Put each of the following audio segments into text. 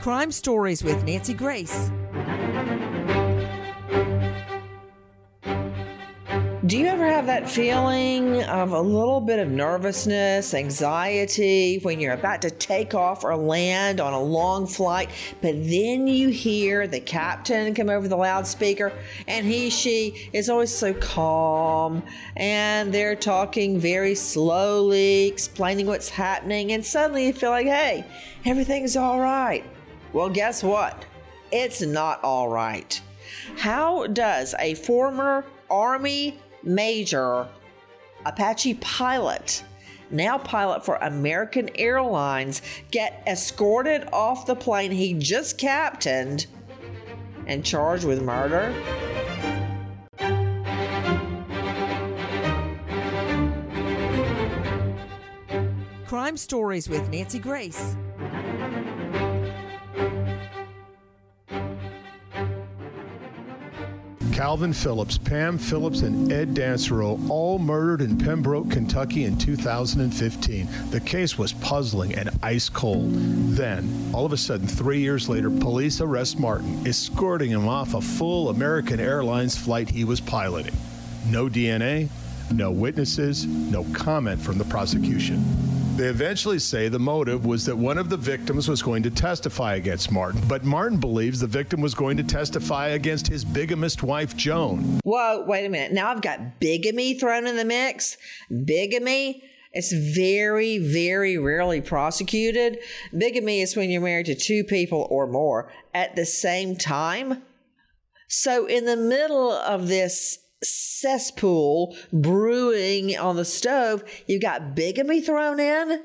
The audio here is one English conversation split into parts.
Crime Stories with Nancy Grace. Do you ever have that feeling of a little bit of nervousness, anxiety when you're about to take off or land on a long flight, but then you hear the captain come over the loudspeaker and he, she is always so calm and they're talking very slowly, explaining what's happening, and suddenly you feel like, hey, everything's all right. Well, guess what? It's not all right. How does a former Army Major Apache pilot, now pilot for American Airlines, get escorted off the plane he just captained and charged with murder? Crime Stories with Nancy Grace. Calvin Phillips, Pam Phillips, and Ed Dansereau all murdered in Pembroke, Kentucky in 2015. The case was puzzling and ice cold. Then, all of a sudden, three years later, police arrest Martin, escorting him off a full American Airlines flight he was piloting. No DNA, no witnesses, no comment from the prosecution. They eventually say the motive was that one of the victims was going to testify against Martin, but Martin believes the victim was going to testify against his bigamist wife, Joan. Whoa, wait a minute. Now I've got bigamy thrown in the mix. Bigamy? It's very, very rarely prosecuted. Bigamy is when you're married to two people or more at the same time. So, in the middle of this cesspool brewing on the stove, you've got bigamy thrown in.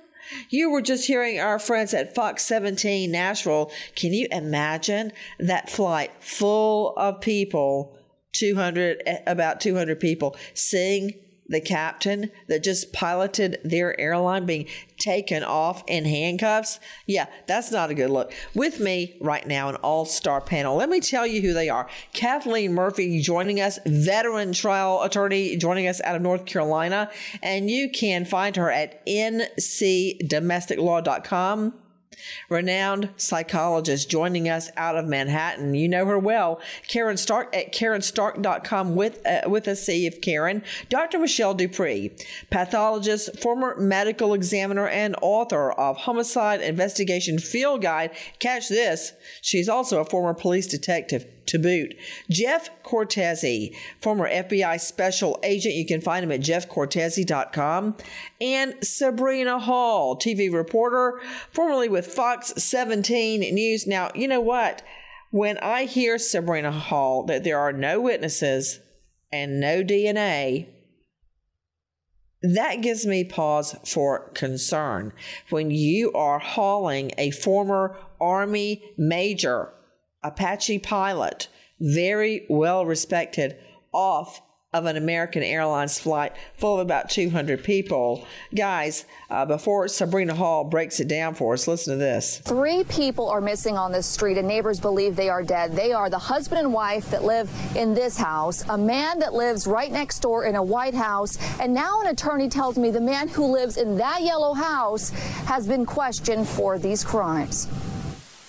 You were just hearing our friends at Fox 17 Nashville. Can you imagine that flight full of people, 200, eh, about 200 people, seeing the captain that just piloted their airline being taken off in handcuffs. Yeah, that's not a good look. With me right now, an all star panel. Let me tell you who they are. Kathleen Murphy joining us, veteran trial attorney joining us out of North Carolina. And you can find her at ncdomesticlaw.com renowned psychologist joining us out of Manhattan. You know her well, Karen Stark at karenstark.com with uh, with a C of Karen. Dr. Michelle DuPre, pathologist, former medical examiner, and author of Homicide Investigation Field Guide. Catch this, she's also a former police detective to boot. Jeff Cortese, former FBI special agent. You can find him at jeffcortese.com. And Sabrina Hall, TV reporter, formerly with Fox 17 News. Now, you know what? When I hear Sabrina Hall that there are no witnesses and no DNA, that gives me pause for concern. When you are hauling a former Army major Apache pilot, very well respected, off of an American Airlines flight full of about 200 people. Guys, uh, before Sabrina Hall breaks it down for us, listen to this. Three people are missing on this street, and neighbors believe they are dead. They are the husband and wife that live in this house, a man that lives right next door in a white house, and now an attorney tells me the man who lives in that yellow house has been questioned for these crimes.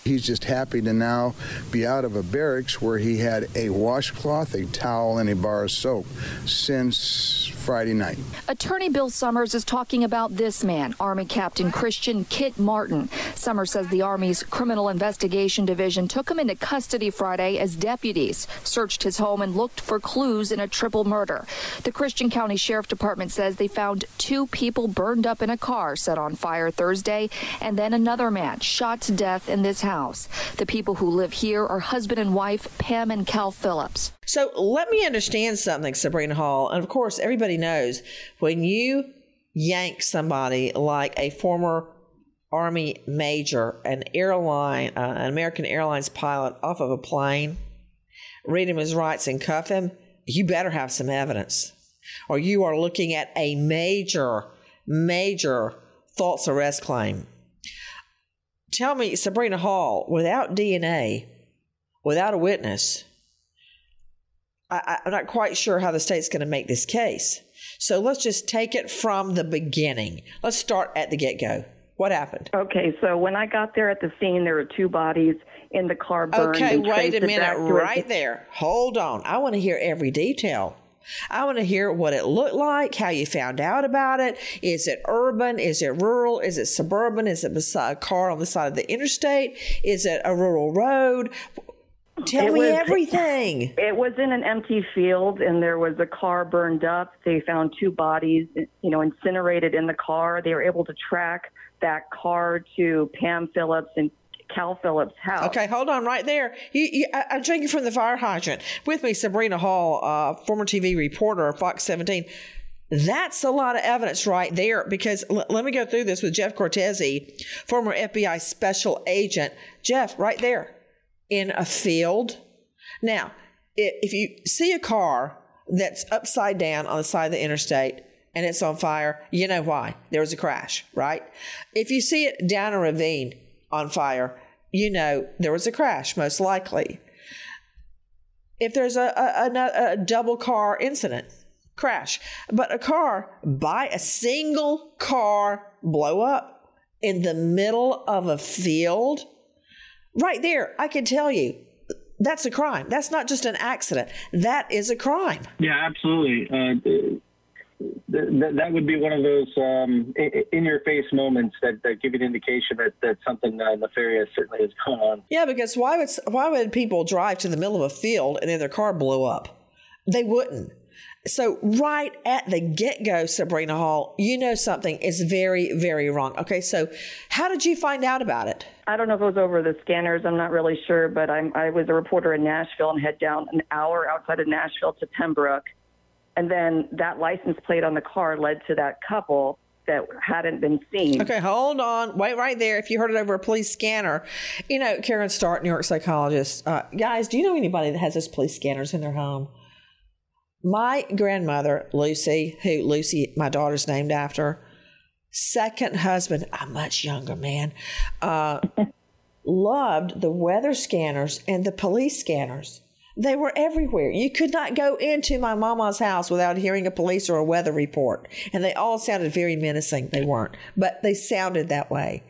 He's just happy to now be out of a barracks where he had a washcloth, a towel, and a bar of soap. Since Friday night. Attorney Bill Summers is talking about this man, Army Captain Christian Kit Martin. Summers says the Army's Criminal Investigation Division took him into custody Friday as deputies searched his home and looked for clues in a triple murder. The Christian County Sheriff Department says they found two people burned up in a car set on fire Thursday, and then another man shot to death in this house. The people who live here are husband and wife Pam and Cal Phillips. So let me understand something, Sabrina Hall. And of course, everybody knows when you yank somebody like a former Army major, an airline, uh, an American Airlines pilot off of a plane, read him his rights and cuff him, you better have some evidence. Or you are looking at a major, major false arrest claim. Tell me, Sabrina Hall, without DNA, without a witness, I, am not quite sure how the state's going to make this case. So let's just take it from the beginning. Let's start at the get go. What happened? Okay, so when I got there at the scene, there were two bodies in the car burned. Okay, wait a minute, right there. Hold on. I want to hear every detail. I want to hear what it looked like, how you found out about it. Is it urban? Is it rural? Is it suburban? Is it beside a car on the side of the interstate? Is it a rural road? Tell It me was- everything. It was in an empty field, and there was a car burned up. They found two bodies, you know, incinerated in the car. They were able to track that car to Pam Phillips and Cal Phillips' house. Okay, hold on right there. You, you, I, I'm drinking from the fire hydrant. With me, Sabrina Hall, uh, former TV reporter, of Fox 17. That's a lot of evidence right there because l- let me go through this with Jeff Cortese, former FBI special agent. Jeff, right there in a field. Now, if you see a car that's upside down on the side of the interstate and it's on fire, you know why. There was a crash, right? If you see it down a ravine on fire, you know there was a crash, most likely. If there's a, a, a, double car incident, crash, but a car by a single car blow up in the middle of a field, right there, I can tell you that's a crime. That's not just an accident. That is a crime. Yeah, absolutely. Uh, th- th- that would be one of those um, in your face moments that, that give you an indication that, that something uh, nefarious certainly has gone on. Yeah, because why would why would people drive to the middle of a field and then their car blow up? They wouldn't. So right at the get go, Sabrina Hall, you know something is very very wrong. Okay, so how did you find out about it? I don't know if it was over the scanners. I'm not really sure, but I'm, I was a reporter in Nashville and head down an hour outside of Nashville to Pembroke. And then that license plate on the car led to that couple that hadn't been seen. Okay, hold on. Wait right there. If you heard it over a police scanner, you know, Karen Stark, New York psychologist. Uh, guys, do you know anybody that has those police scanners in their home? My grandmother, Lucy, who Lucy, my daughter's named after, second husband, a much younger man, uh, loved the weather scanners and the police scanners. They were everywhere. You could not go into my mama's house without hearing a police or a weather report. And they all sounded very menacing. They weren't, but they sounded that way.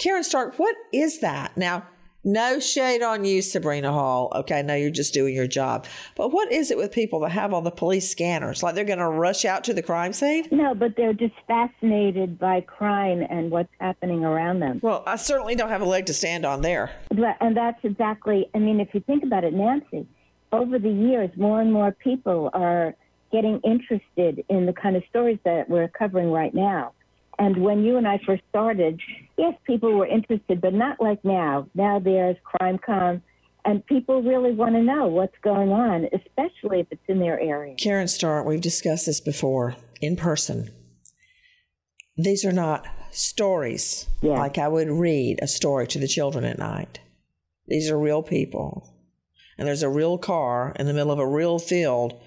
Karen Stark, what is that? Now, no shade on you, Sabrina Hall. Okay, I know you're just doing your job. But what is it with people that have all the police scanners? Like they're going to rush out to the crime scene? No, but they're just fascinated by crime and what's happening around them. Well, I certainly don't have a leg to stand on there. But- And that's exactly, I mean, if you think about it, Nancy, over the years, more and more people are getting interested in the kind of stories that we're covering right now. And when you and I first started, yes, people were interested, but not like now. Now there's crime CrimeCon, and people really want to know what's going on, especially if it's in their area. Karen Stark, we've discussed this before in person. These are not stories like I would read a story to the children at night. These are real people. And there's a real car in the middle of a real field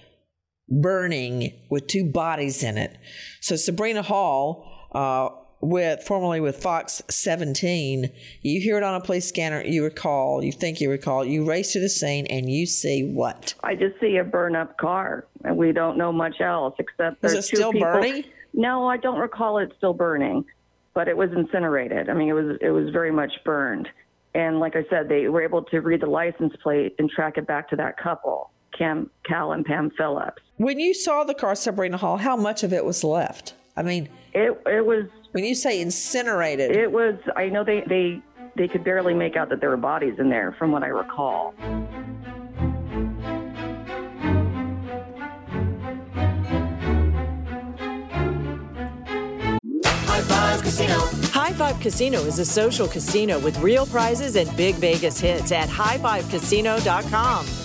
burning with two bodies in it. So Sabrina Hall, uh, with formerly with Fox 17, you hear it on a police scanner. You recall, you think you recall, you race to the scene and you see what? I just see a burn up car, and we don't know much else except Is there's it two still people- burning? No, I don't recall it still burning, but it was incinerated. I mean, it was it was very much burned. And like I said, they were able to read the license plate and track it back to that couple, Cam, Cal and Pam Phillips. When you saw the car, Sabrina Hall, how much of it was left? I mean, it it was. When you say incinerated, It was. I know they they they could barely make out that there were bodies in there, from what I recall. High Five Casino. High Five Casino is a social casino with real prizes and big Vegas hits at highfivecasino.com.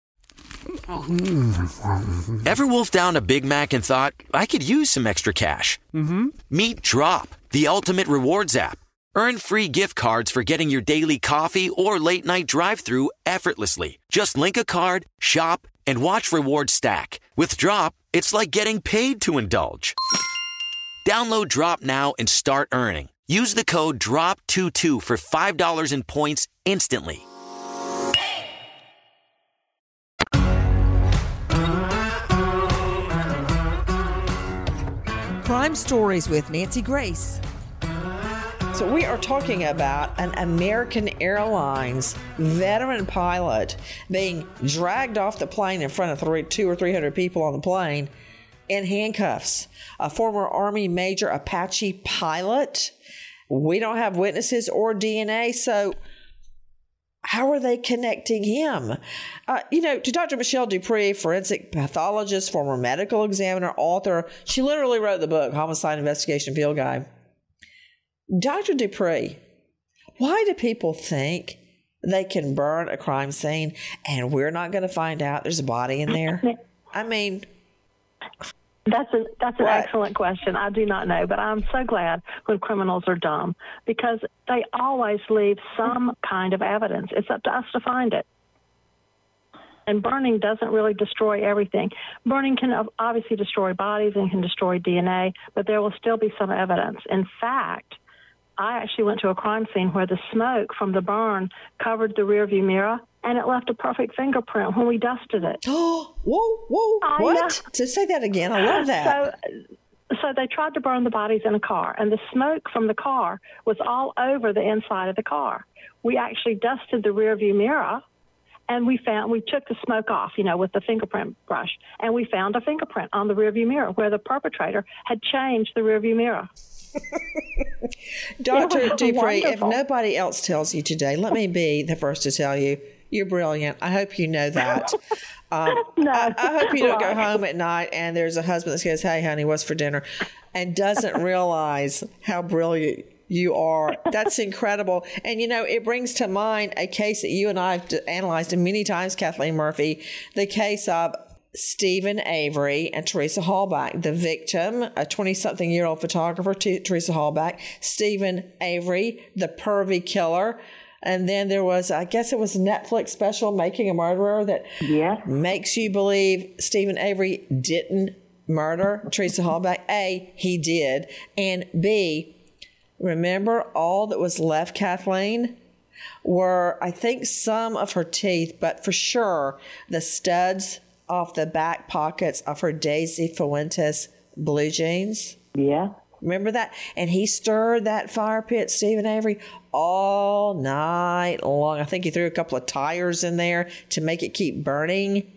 Ever wolfed down a Big Mac and thought, I could use some extra cash? Mm-hmm. Meet Drop, the ultimate rewards app. Earn free gift cards for getting your daily coffee or late night drive through effortlessly. Just link a card, shop, and watch rewards stack. With Drop, it's like getting paid to indulge. Download Drop now and start earning. Use the code DROP22 for $5 in points instantly. Crime Stories with Nancy Grace. So we are talking about an American Airlines veteran pilot being dragged off the plane in front of three, two or three hundred people on the plane in handcuffs. A former Army Major Apache pilot. We don't have witnesses or DNA, so how are they connecting him? Uh, you know, to Dr. Michelle DuPre, forensic pathologist, former medical examiner, author, she literally wrote the book, Homicide Investigation Field Guide. Dr. DuPre, why do people think they can burn a crime scene and we're not going to find out there's a body in there? I mean, That's a that's an What? excellent question. I do not know, but I'm so glad when criminals are dumb because they always leave some kind of evidence. It's up to us to find it. And burning doesn't really destroy everything. Burning can obviously destroy bodies and can destroy DNA, but there will still be some evidence. In fact, I actually went to a crime scene where the smoke from the burn covered the rearview mirror and it left a perfect fingerprint when we dusted it. Oh, whoa, whoa, what? To say that again, I love that. So, so they tried to burn the bodies in a car, and the smoke from the car was all over the inside of the car. We actually dusted the rearview mirror, and we found we took the smoke off, you know, with the fingerprint brush, and we found a fingerprint on the rearview mirror where the perpetrator had changed the rearview mirror. Dr. DuPre, if nobody else tells you today, let me be the first to tell you you're brilliant. I hope you know that. Um, I, I hope you don't go home at night and there's a husband that says, Hey, honey, what's for dinner? and doesn't realize how brilliant you are. That's incredible. And, you know, it brings to mind a case that you and I have analyzed many times, Kathleen Murphy, the case of Steven Avery and Teresa Halbach. The victim, a 20 something year old photographer, T- Teresa Halbach. Steven Avery, the pervy killer. And then there was, I guess it was a Netflix special, Making a Murderer, that yeah. makes you believe Steven Avery didn't murder Teresa Halbach. A, he did. And B, remember all that was left, Kathleen? were, I think, some of her teeth, but for sure the studs off the back pockets of her Daisy Fuentes blue jeans. Yeah. Remember that? And he stirred that fire pit, Steven Avery, all night long. I think he threw a couple of tires in there to make it keep burning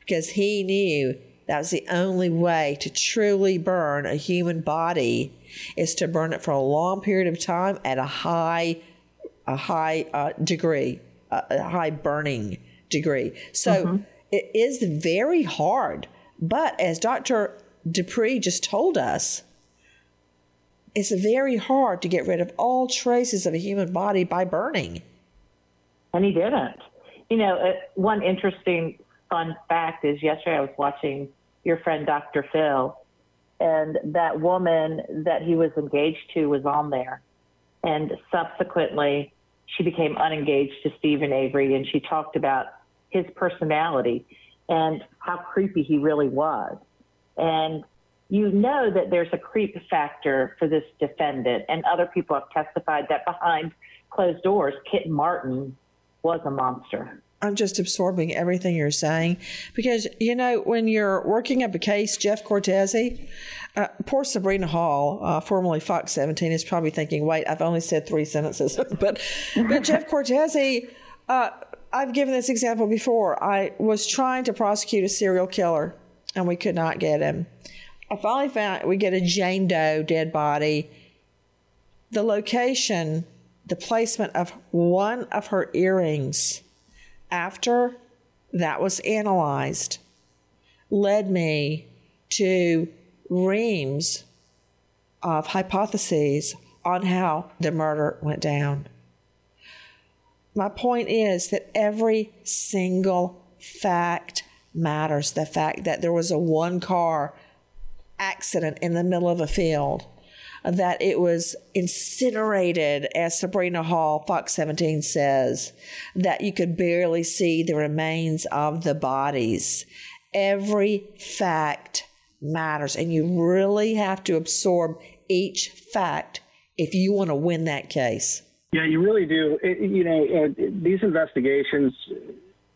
because he knew that was the only way to truly burn a human body is to burn it for a long period of time at a high a high uh, degree, a, a high burning degree. So it is very hard. But as Dr. DuPre just told us, it's very hard to get rid of all traces of a human body by burning. And he didn't. You know, uh, one interesting fun fact is yesterday I was watching your friend Dr. Phil, and that woman that he was engaged to was on there. And subsequently, she became unengaged to Steven Avery, and she talked about his personality and how creepy he really was. And you know that there's a creep factor for this defendant, and other people have testified that behind closed doors, Kit Martin was a monster. I'm just absorbing everything you're saying because, you know, when you're working up a case, Jeff Cortese, uh, poor Sabrina Hall, uh, formerly Fox 17, is probably thinking, wait, I've only said three sentences. but, but Jeff Cortese, uh, I've given this example before. I was trying to prosecute a serial killer and we could not get him. I finally found we get a Jane Doe dead body. The location, the placement of one of her earrings after that was analyzed led me to reams of hypotheses on how the murder went down. My point is that every single fact matters. The fact that there was a one car accident in the middle of a field, that it was incinerated, as Sabrina Hall, Fox 17 says, that you could barely see the remains of the bodies. Every fact matters, and you really have to absorb each fact if you want to win that case. Yeah, you really do. It, you know, uh, these investigations,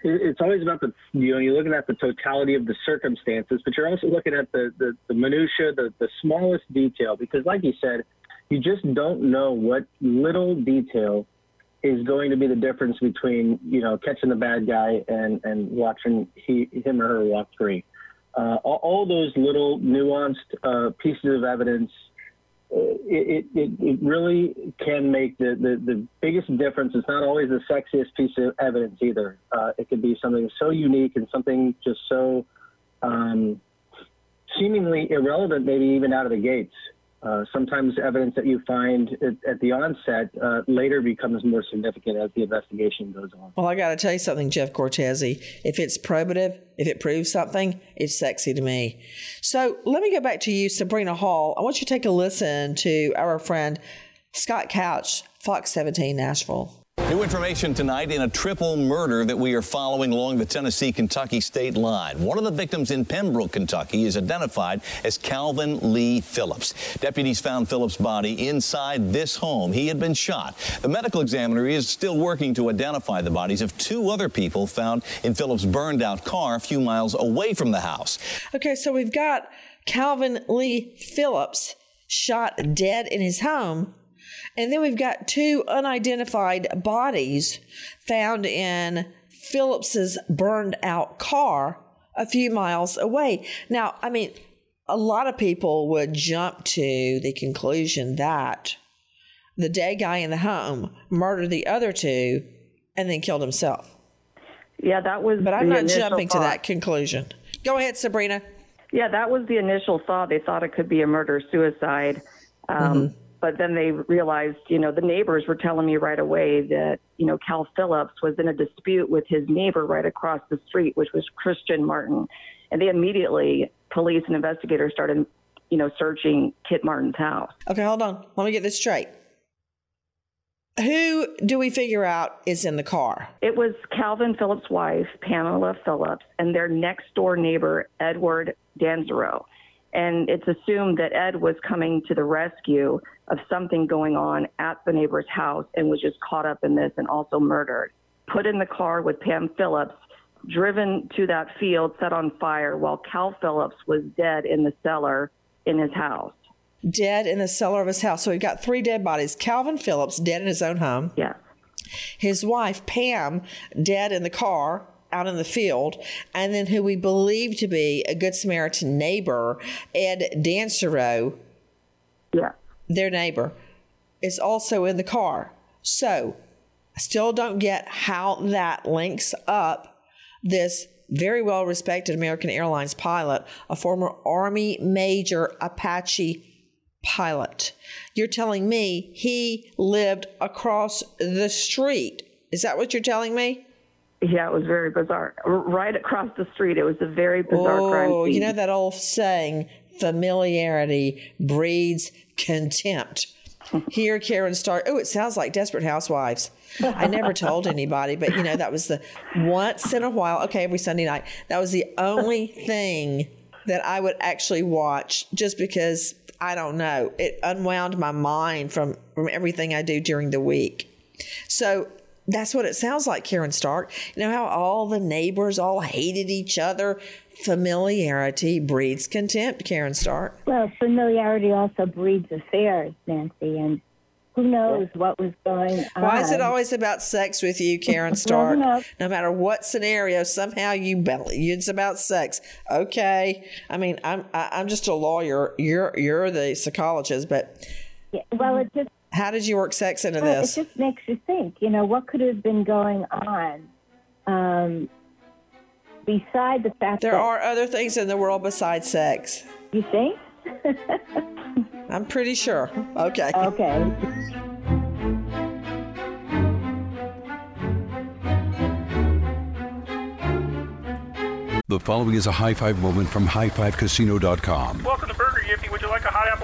it's always about the you know you're looking at the totality of the circumstances, but you're also looking at the the, the minutia, the the smallest detail, because like you said, you just don't know what little detail is going to be the difference between you know catching the bad guy and and watching he him or her walk free. Uh, all, all, those little nuanced uh, pieces of evidence it, it, it really can make the, the, the biggest difference. It's not always the sexiest piece of evidence either. Uh, it could be something so unique and something just so um, seemingly irrelevant, maybe even out of the gates. Uh, sometimes evidence that you find at, at the onset uh, later becomes more significant as the investigation goes on. Well, I got to tell you something, Jeff Cortese. If it's probative, if it proves something, it's sexy to me. So let me go back to you, Sabrina Hall. I want you to take a listen to our friend Scott Couch, Fox 17 Nashville. New information tonight in a triple murder that we are following along the Tennessee Kentucky state line. One of the victims in Pembroke, Kentucky is identified as Calvin Lee Phillips. Deputies found Phillips' body inside this home. He had been shot. The medical examiner is still working to identify the bodies of two other people found in Phillips' burned out car a few miles away from the house. Okay, so we've got Calvin Lee Phillips shot dead in his home and then we've got two unidentified bodies found in Phillips's burned out car a few miles away. Now, I mean, a lot of people would jump to the conclusion that the dead guy in the home murdered the other two and then killed himself. Yeah, that was. But I'm not jumping thought. to that conclusion. Go ahead, Sabrina. Yeah, that was the initial thought. They thought it could be a murder suicide. Um, mm-hmm but then they realized, you know, the neighbors were telling me right away that, you know, Cal Phillips was in a dispute with his neighbor right across the street, which was Christian Martin. And they immediately, police and investigators started, you know, searching Kit Martin's house. Okay, hold on. Let me get this straight. Who do we figure out is in the car? It was Calvin Phillips' wife, Pamela Phillips, and their next door neighbor, Edward Dansereau. And it's assumed that Ed was coming to the rescue of something going on at the neighbor's house and was just caught up in this and also murdered. Put in the car with Pam Phillips, driven to that field, set on fire while Cal Phillips was dead in the cellar in his house. Dead in the cellar of his house. So we've got three dead bodies. Calvin Phillips, dead in his own home. Yeah. His wife, Pam, dead in the car out in the field, and then who we believe to be a Good Samaritan neighbor, Ed Dansereau. Yeah. Their neighbor is also in the car. So I still don't get how that links up this very well respected American Airlines pilot, a former Army Major Apache pilot. You're telling me he lived across the street. Is that what you're telling me? Yeah, it was very bizarre. Right across the street, it was a very bizarre crime Oh, scene. you know that old saying, familiarity breeds contempt. Here, Karen Stark. Oh, it sounds like Desperate Housewives. I never told anybody, but you know, that was the once in a while, okay, every Sunday night, that was the only thing that I would actually watch just because I don't know. It unwound my mind from, from everything I do during the week. So that's what it sounds like, Karen Stark. You know how all the neighbors all hated each other? Familiarity breeds contempt, Karen Stark. Well, familiarity also breeds affairs, Nancy, and who knows what was going on. Why is it always about sex with you, Karen Stark? no. matter what scenario, somehow you belly. It's about sex. Okay. I mean, I'm I, I'm just a lawyer. You're you're the psychologist, but Yeah, well, it just how did you work sex into well, this? it just makes you think. You know, what could have been going on? Um, beside the fact There that are other things in the world besides sex. you think. I'm pretty sure. Okay. Okay. The following is a high five moment from highfivecasino.com. Welcome to Burger Yippee. Would you like a hot apple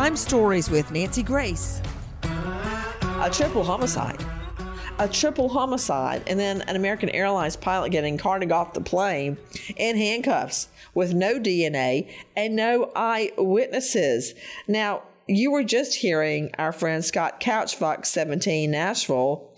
Crime Stories with Nancy Grace. A triple homicide. A triple homicide, and then an American Airlines pilot getting carted off the plane in handcuffs with no DNA and no eyewitnesses. Now, you were just hearing our friend Scott Couch, Fox 17 Nashville,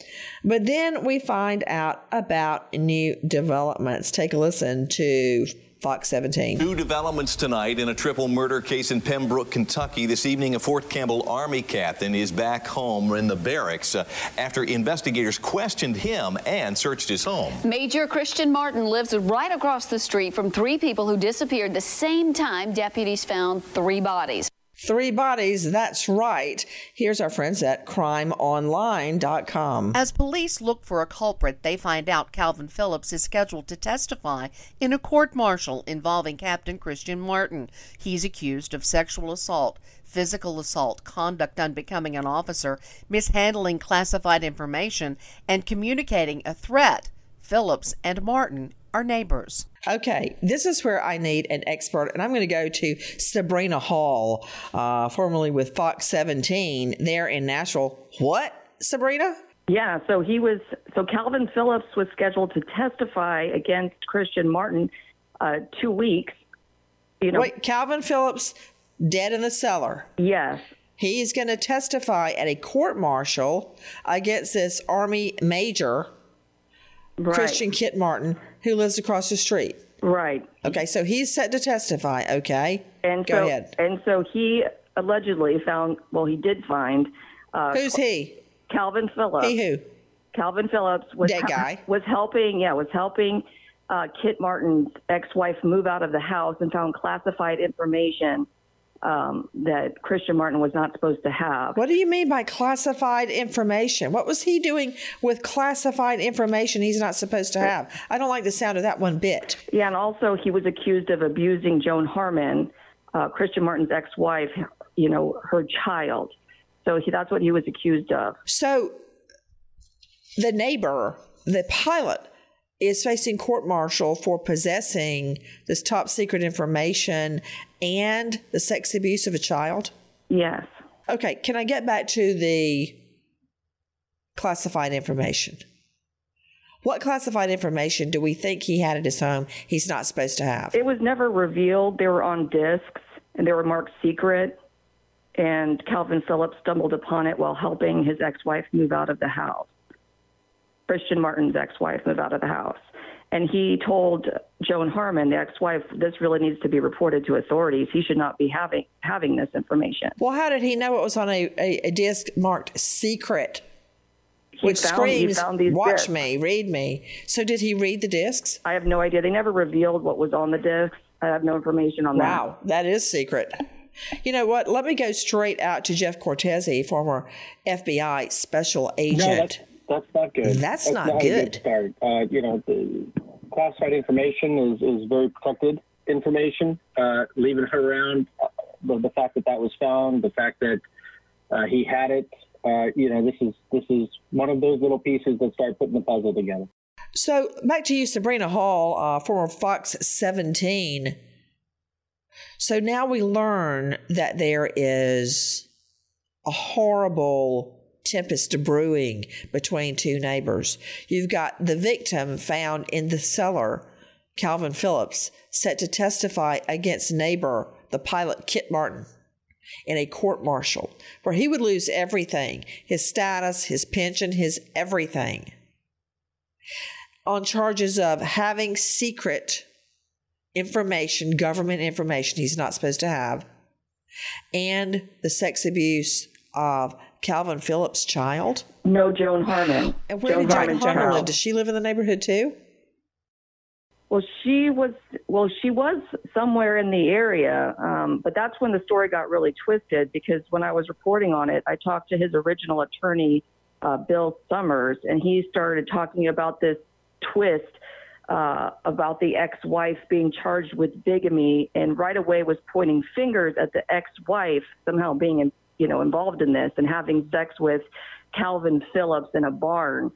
but then we find out about new developments. Take a listen to Fox 17. New developments tonight in a triple murder case in Pembroke, Kentucky. This evening, a Fort Campbell Army captain is back home in the barracks uh, after investigators questioned him and searched his home. Major Christian Martin lives right across the street from three people who disappeared the same time deputies found three bodies. Three bodies, that's right. Here's our friends at crimeonline.com. As police look for a culprit, they find out Calvin Phillips is scheduled to testify in a court martial involving Captain Christian Martin. He's accused of sexual assault, physical assault, conduct unbecoming an officer, mishandling classified information, and communicating a threat. Phillips and Martin are neighbors. Okay, this is where I need an expert, and I'm going to go to Sabrina Hall, uh, formerly with Fox 17, there in Nashville. What, Sabrina? Yeah, so he was so Calvin Phillips was scheduled to testify against Christian Martin uh, two weeks. You know, Wait, Calvin Phillips dead in the cellar. Yes. He's going to testify at a court martial against this Army major, Right. Christian Kit Martin, who lives across the street. Right. Okay, so he's set to testify. Okay. and Go so ahead. and so he allegedly found. Well, he did find. Uh, Who's he? Calvin Phillips. He who? Calvin Phillips was Dead guy. was helping. Yeah, was helping uh, Kit Martin's ex-wife move out of the house and found classified information um, that Christian Martin was not supposed to have. What do you mean by classified information? What was he doing with classified information he's not supposed to have? I don't like the sound of that one bit. Yeah, and also he was accused of abusing Joan Harmon, uh, Christian Martin's ex-wife. You know, her child. So he, that's what he was accused of. So the neighbor, the pilot, is facing court martial for possessing this top secret information and the sex abuse of a child. Yes. Okay, can I get back to the classified information? What classified information do we think he had at his home he's not supposed to have? It was never revealed. They were on discs and they were marked secret. And Calvin Phillips stumbled upon it while helping his ex wife move out of the house. Christian Martin's ex wife move out of the house. And he told Joan Harmon, the ex wife, this really needs to be reported to authorities. He should not be having having this information. Well, how did he know it was on a, a, a disc marked secret? He Which found- screams, found these watch discs. me, read me. So did he read the discs? I have no idea. They never revealed what was on the discs. I have no information on that. Wow, that is secret. You know what? Let me go straight out to Jeff Cortese, former FBI special agent. No, that's, that's not good. That's not a good. start. Uh, you know, the classified information is, is very protected information. Uh, leaving her around, uh, the, the fact that that was found, the fact that uh, he had it, uh, you know, this is this is one of those little pieces that start putting the puzzle together. So back to you, Sabrina Hall, uh, former Fox 17. So now we learn that there is a horrible tempest brewing between two neighbors. You've got the victim found in the cellar, Calvin Phillips, set to testify against neighbor, the pilot Kit Martin, in a court martial where he would lose everything his status, his pension, his everything on charges of having secret information, government information he's not supposed to have, and the sex abuse of Calvin Phillips' child. No, Joan Harmon. And where Joan did Joan Harmon Harmon live? Does she live in the neighborhood too? Well, she was well, she was somewhere in the area, um, but that's when the story got really twisted because when I was reporting on it, I talked to his original attorney, uh, Bill Summers, and he started talking about this twist uh, about the ex-wife being charged with bigamy, and right away was pointing fingers at the ex-wife somehow being, you know, involved in this and having sex with Calvin Phillips in a barn.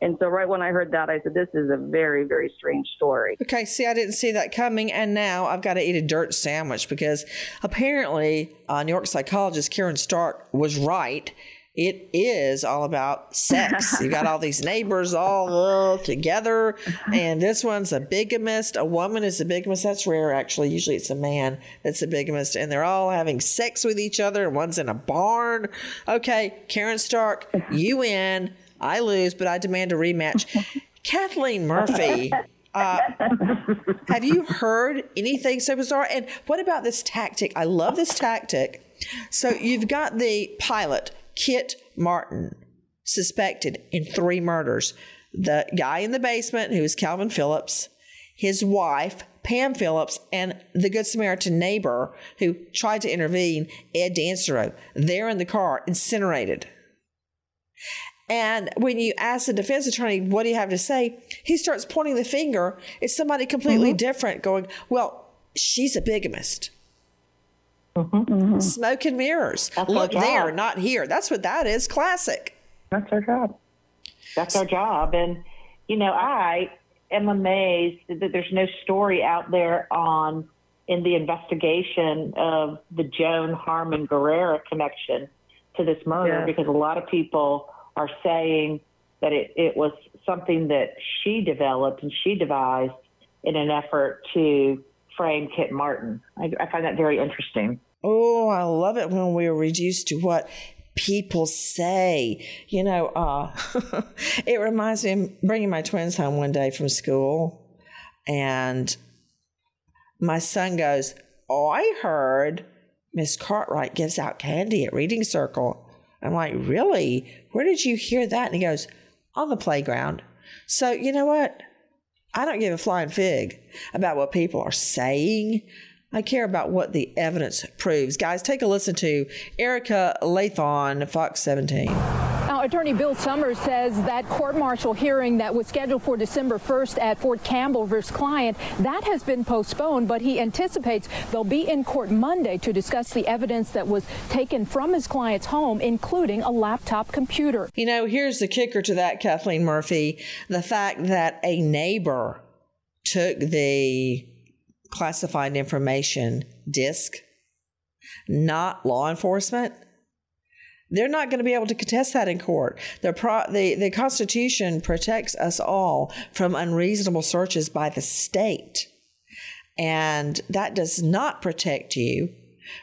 And so, right when I heard that, I said, "This is a very, very strange story." Okay, see, I didn't see that coming, and now I've got to eat a dirt sandwich because apparently uh, New York psychologist Karen Stark was right. It is all about sex. you got all these neighbors all uh, together, and this one's a bigamist. A woman is a bigamist. That's rare, actually. Usually it's a man that's a bigamist, and they're all having sex with each other, and one's in a barn. Okay, Karen Stark, you win. I lose, but I demand a rematch. Kathleen Murphy. Uh, have you heard anything so bizarre? And what about this tactic? I love this tactic. So you've got the pilot, Kit Martin, suspected in three murders. The guy in the basement, who is Calvin Phillips, his wife, Pam Phillips, and the Good Samaritan neighbor who tried to intervene, Ed Dansereau. They're in the car, incinerated. And when you ask the defense attorney, what do you have to say? He starts pointing the finger at somebody completely mm-hmm. different, going, Well, she's a bigamist. Mm-hmm. Mm-hmm. Smoke and mirrors. That's Look there, not here. That's what that is. Classic. That's our job. That's our job. And, you know, I am amazed that there's no story out there on in the investigation of the Joan Harmon Guerrera connection to this murder Yeah. because a lot of people are saying that it, it was something that she developed and she devised in an effort to frame Kit Martin. I, I find that very interesting. Oh, I love it when we're reduced to what people say. You know, uh, it reminds me of bringing my twins home one day from school, and my son goes, Oh, I heard Miss Cartwright gives out candy at Reading Circle. I'm like, Really? Where did you hear that? And he goes, On the playground. So, you know what? I don't give a flying fig about what people are saying. I care about what the evidence proves. Guys, take a listen to Erica Lathon, Fox 17. Now, Attorney Bill Summers says that court martial hearing that was scheduled for December 1st at Fort Campbell versus client, that has been postponed, but he anticipates they'll be in court Monday to discuss the evidence that was taken from his client's home, including a laptop computer. You know, here's the kicker to that, Kathleen Murphy the fact that a neighbor took the classified information disk not law enforcement, they're not going to be able to contest that in court. The, pro- the, the Constitution protects us all from unreasonable searches by the state. And that does not protect you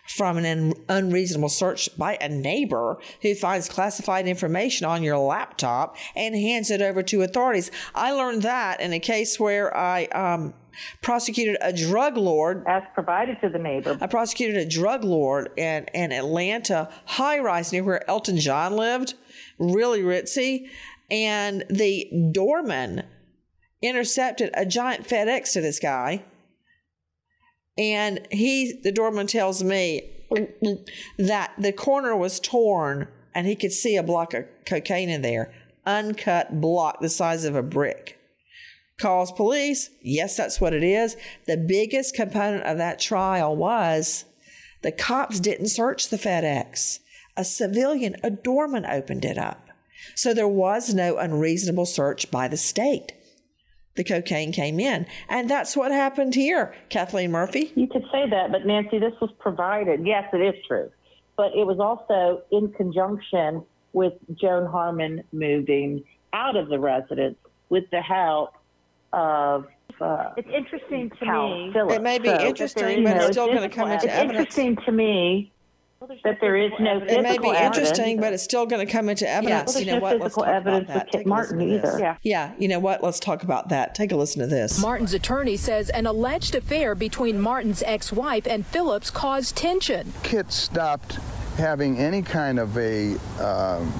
from an un- unreasonable search by a neighbor who finds classified information on your laptop and hands it over to authorities. I learned that in a case where I um, prosecuted a drug lord. As provided to the neighbor. I prosecuted a drug lord in an Atlanta high rise near where Elton John lived, really ritzy. And the doorman intercepted a giant FedEx to this guy. And he, the doorman tells me that the corner was torn and he could see a block of cocaine in there, uncut block the size of a brick calls police. Yes, that's what it is. The biggest component of that trial was the cops didn't search the FedEx. A civilian, a doorman opened it up. So there was no unreasonable search by the state. The cocaine came in. And that's what happened here, Kathleen Murphy. You could say that, but Nancy, this was provided. Yes, it is true. But it was also in conjunction with Joan Harmon moving out of the residence with the help of uh, it's interesting to Cal me. Phillips. It may be So, interesting, but it's still going to come into it's evidence. interesting to me that there is no physical It may be evidence. interesting, but it's still going to come into evidence. there's you know no what? Let's physical talk evidence about with that. Kit Take Martin either. Yeah. yeah. You know what? Let's talk about that. Take a listen to this. Martin's attorney says an alleged affair between Martin's ex wife and Phillips caused tension. Kit stopped having any kind of a um,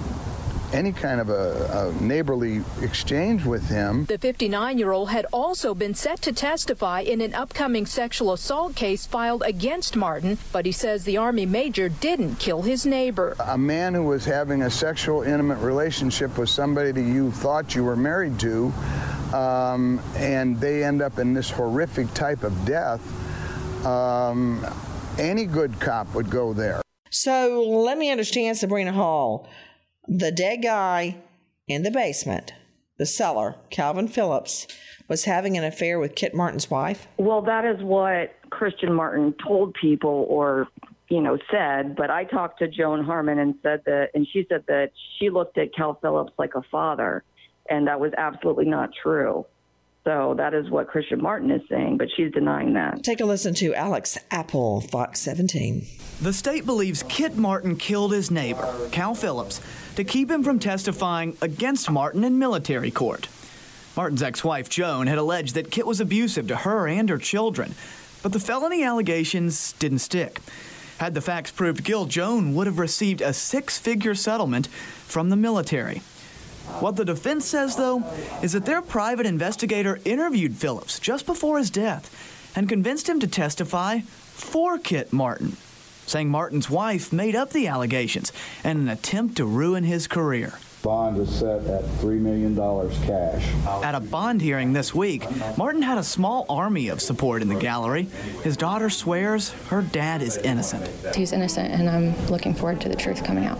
any kind of a, a neighborly exchange with him. The 59 year old had also been set to testify in an upcoming sexual assault case filed against Martin, but he says the Army major didn't kill his neighbor. A man who was having a sexual intimate relationship with somebody that you thought you were married to, um, and they end up in this horrific type of death. Um, any good cop would go there. So let me understand, Sabrina Hall. The dead guy in the basement, the cellar, Calvin Phillips, was having an affair with Kit Martin's wife. Well, that is what Christian Martin told people or, you know, said. But I talked to Joan Harmon and said that, and she said that she looked at Cal Phillips like a father, and that was absolutely not true. So that is what Christian Martin is saying, but she's denying that. Take a listen to Alex Apple, Fox 17. The state believes Kit Martin killed his neighbor, Cal Phillips, to keep him from testifying against Martin in military court. Martin's ex wife, Joan, had alleged that Kit was abusive to her and her children, but the felony allegations didn't stick. Had the facts proved guilt, Joan would have received a six figure settlement from the military. What the defense says, though, is that their private investigator interviewed Phillips just before his death and convinced him to testify for Kit Martin, saying Martin's wife made up the allegations in an attempt to ruin his career. Bond is set at $3 million cash. At a bond hearing this week, Martin had a small army of support in the gallery. His daughter swears her dad is innocent. He's innocent, and I'm looking forward to the truth coming out.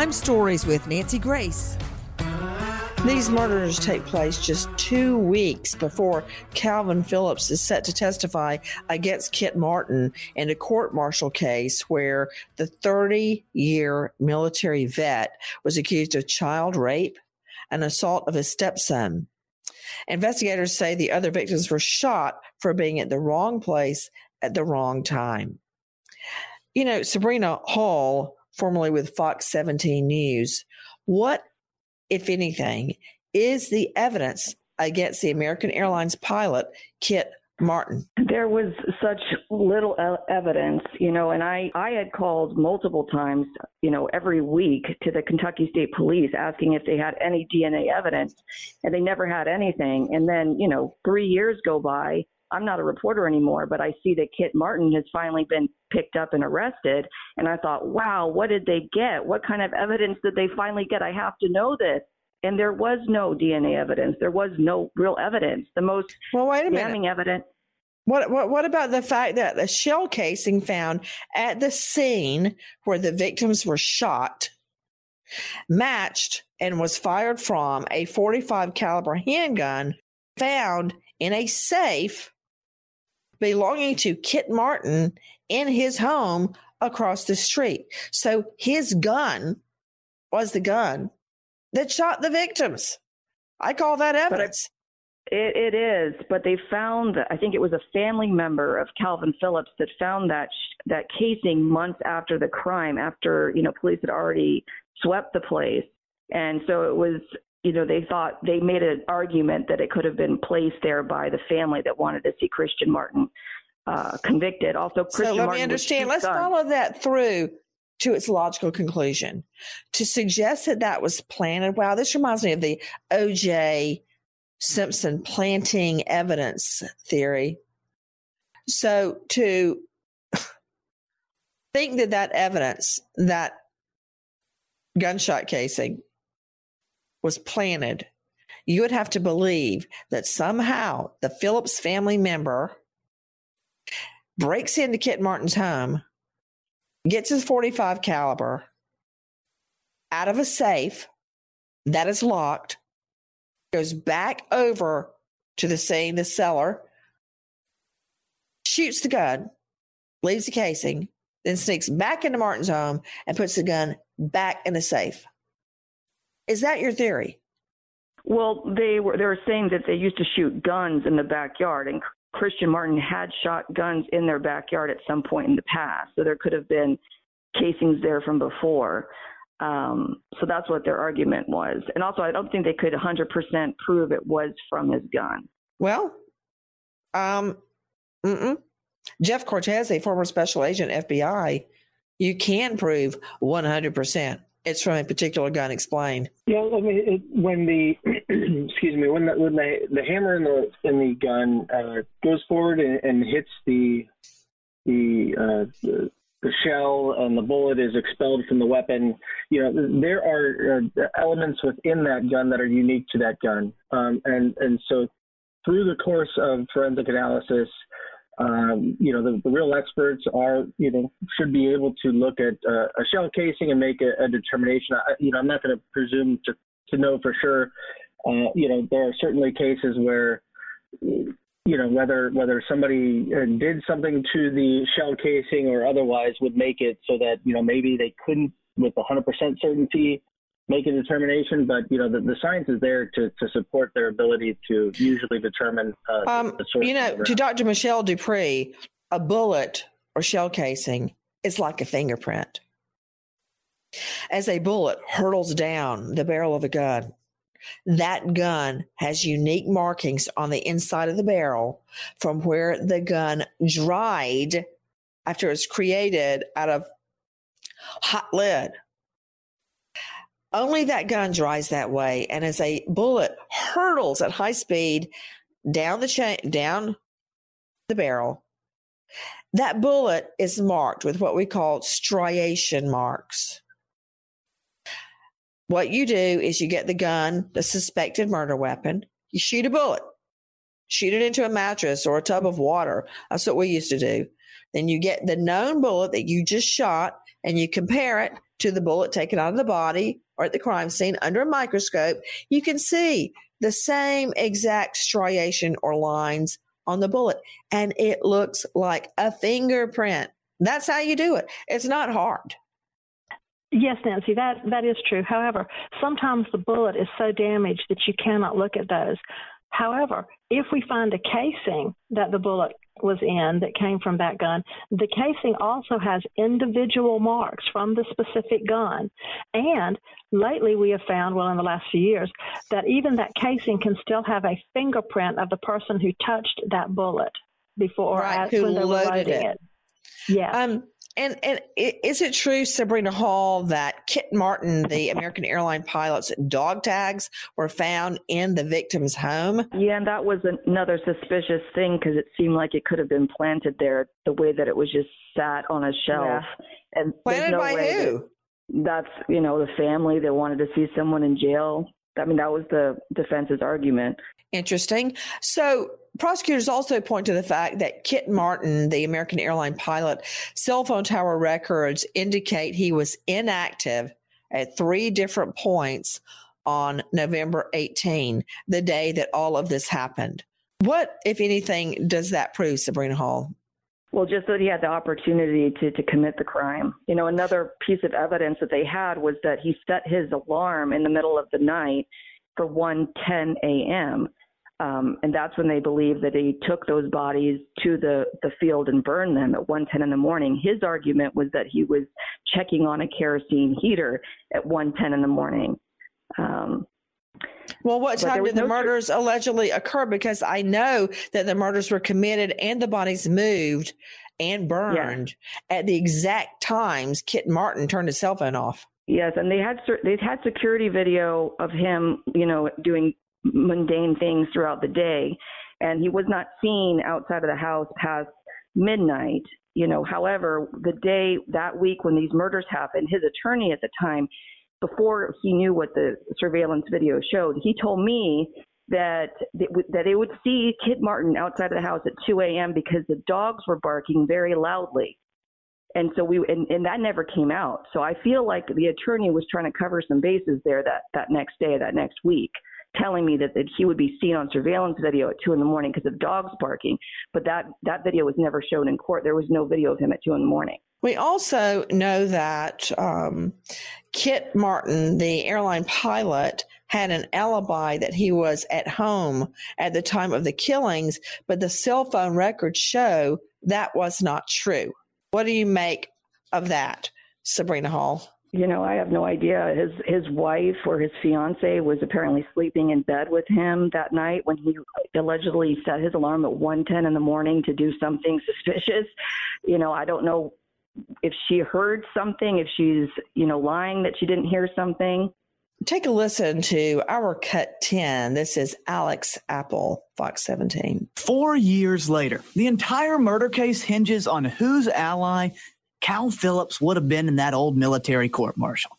Crime Stories with Nancy Grace. These murders take place just two weeks before Calvin Phillips is set to testify against Kit Martin in a court martial case where the 30 year military vet was accused of child rape and assault of his stepson. Investigators say the other victims were shot for being at the wrong place at the wrong time. You know, Sabrina Hall, formerly with Fox 17 News, what, if anything, is the evidence against the American Airlines pilot, Kit Martin? There was such little evidence, you know, and I, I had called multiple times, you know, every week to the Kentucky State Police asking if they had any DNA evidence, and they never had anything. And then, you know, three years go by. I'm not a reporter anymore, but I see that Kit Martin has finally been picked up and arrested. And I thought, wow, what did they get? What kind of evidence did they finally get? I have to know this and there was no DNA evidence. There was no real evidence. The most well, wait a damning minute. evidence. What, what what about the fact that the shell casing found at the scene where the victims were shot matched and was fired from a 45 caliber handgun found in a safe belonging to Kit Martin in his home across the street. So his gun was the gun that shot the victims. I call that evidence. It, it is, but they found. I think it was a family member of Calvin Phillips that found that sh- that casing months after the crime, after you know police had already swept the place, and so it was. You know, they thought they made an argument that it could have been placed there by the family that wanted to see Christian Martin uh, convicted. Also, Christian so let Martin me understand. Let's follow that through to its logical conclusion. To suggest that that was planted, wow, this reminds me of the O.J. Simpson planting evidence theory. So to think that that evidence, that gunshot casing, was planted, you would have to believe that somehow the Phillips family member breaks into Kit Martin's home gets his 45 caliber out of a safe that is locked, goes back over to the scene, the cellar, shoots the gun, leaves the casing, then sneaks back into Martin's home and puts the gun back in the safe. Is that your theory? Well, they were they were saying that they used to shoot guns in the backyard, and Christian Martin had shot guns in their backyard at some point in the past. So there could have been casings there from before. Um, so that's what their argument was. And also, I don't think they could 100% prove it was from his gun. Well, um, mm-mm. Jeff Cortez, a former special agent FBI, you can prove 100% it's from a particular gun. Explain. Yeah, I mean, when the excuse me, when the when the the hammer in the in the gun uh, goes forward and, and hits the the, uh, the the shell and the bullet is expelled from the weapon. You know, there are uh, elements within that gun that are unique to that gun, um, and and so through the course of forensic analysis, um, you know, the, the, real experts are, you know, should be able to look at uh, a shell casing and make a, a determination. I, you know, I'm not going to presume to, to know for sure. Uh, you know, there are certainly cases where, you know, whether whether somebody uh, did something to the shell casing or otherwise would make it so that you know maybe they couldn't with 100% certainty make a determination, but you know the, the science is there to, to support their ability to usually determine. Uh, um, you know, to Dr. Michelle DuPre, a bullet or shell casing is like a fingerprint. As a bullet hurtles down the barrel of a gun, that gun has unique markings on the inside of the barrel from where the gun dried after it was created out of hot lead only that gun dries that way. And as a bullet hurtles at high speed down the chain, down the barrel, that bullet is marked with what we call striation marks. What you do is you get the gun, the suspected murder weapon, you shoot a bullet, shoot it into a mattress or a tub of water. That's what we used to do. Then you get the known bullet that you just shot and you compare it to the bullet taken out of the body or at the crime scene under a microscope, you can see the same exact striation or lines on the bullet, and it looks like a fingerprint. That's how you do it. It's not hard. Yes, Nancy, that, that is true. However, sometimes the bullet is so damaged that you cannot look at those. However, if we find a casing that the bullet was in that came from that gun, the casing also has individual marks from the specific gun. And lately we have found, well, in the last few years, that even that casing can still have a fingerprint of the person who touched that bullet before Right, as, who when they were loaded loading it. it. Yeah. Um, and and is it true, Sabrina Hall, that Kit Martin, the American airline pilot's dog tags were found in the victim's home? Yeah, and that was another suspicious thing because it seemed like it could have been planted there the way that it was just sat on a shelf. And Planted no by that- who? that's you know the family that wanted to see someone in jail. I mean, that was the defense's argument. Interesting. So, prosecutors also point to the fact that Kit Martin, the American airline pilot, cell phone tower records indicate he was inactive at three different points on November 18, the day that all of this happened. What, if anything, does that prove, Sabrina Hall? Well, just that he had the opportunity to, to commit the crime. You know, another piece of evidence that they had was that he set his alarm in the middle of the night for 1:10 a.m. Um, and that's when they believe that he took those bodies to the, the field and burned them at 1:10 in the morning. His argument was that he was checking on a kerosene heater at 1:10 in the morning. Um, Well, what time did the no murders allegedly occur? Because I know that the murders were committed and the bodies moved and burned at the exact times Kit Martin turned his cell phone off. Yes, and they had they had security video of him, you know, doing mundane things throughout the day, and he was not seen outside of the house past midnight. You know, however, the day that week when these murders happened, his attorney at the time, before he knew what the surveillance video showed, he told me that that they would see Kit Martin outside of the house at 2 a.m. because the dogs were barking very loudly and so we and, and that never came out so i feel like the attorney was trying to cover some bases there that that next day that next week telling me that, that he would be seen on surveillance video at two in the morning because of dogs barking but that that video was never shown in court there was no video of him at two in the morning We also know that um, Kit Martin, the airline pilot, had an alibi that he was at home at the time of the killings, but the cell phone records show that was not true. What do you make of that, Sabrina Hall? You know i have no idea his his wife or his fiance was apparently sleeping in bed with him that night when he allegedly set his alarm at one ten in the morning to do something suspicious you know i don't know if she heard something if she's you know lying that she didn't hear something Take a listen to our cut 10. This is Alex Apple, Fox 17. Four years later, the entire murder case hinges on whose ally Cal Phillips would have been in that old military court martial.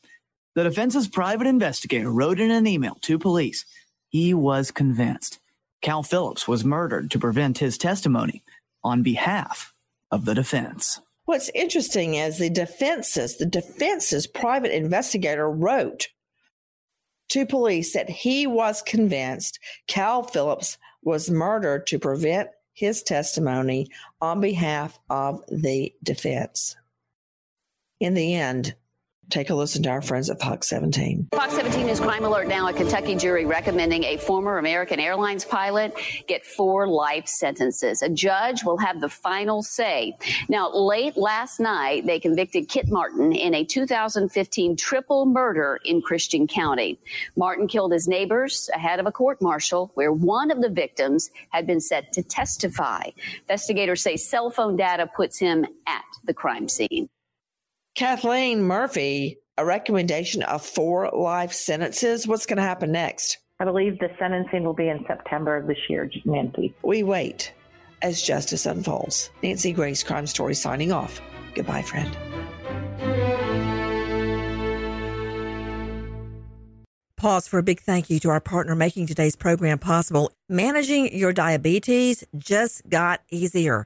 The defense's private investigator wrote in an email to police he was convinced Cal Phillips was murdered to prevent his testimony on behalf of the defense. What's interesting is the defense's the defense's private investigator wrote to police that he was convinced Cal Phillips was murdered to prevent his testimony on behalf of the defense. In the end, take a listen to our friends at Fox 17. Fox 17 News Crime Alert now. A Kentucky jury recommending a former American Airlines pilot get four life sentences. A judge will have the final say. Now, late last night, they convicted Kit Martin in a 2015 triple murder in Christian County. Martin killed his neighbors ahead of a court martial where one of the victims had been set to testify. Investigators say cell phone data puts him at the crime scene. Kathleen Murphy, a recommendation of four life sentences. What's going to happen next? I believe the sentencing will be in September of this year, Nancy. We wait as justice unfolds. Nancy Grace, Crime Story, signing off. Goodbye, friend. Pause for a big thank you to our partner making today's program possible. Managing your diabetes just got easier.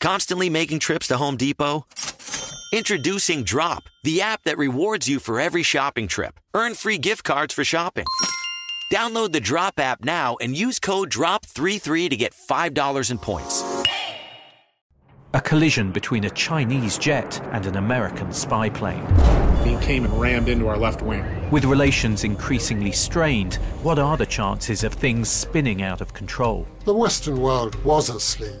Constantly making trips to Home Depot? Introducing Drop, the app that rewards you for every shopping trip. Earn free gift cards for shopping. Download the Drop app now and use code DROP33 to get $5 in points. A collision between a Chinese jet and an American spy plane. He came and rammed into our left wing. With relations increasingly strained, what are the chances of things spinning out of control? The Western world was asleep.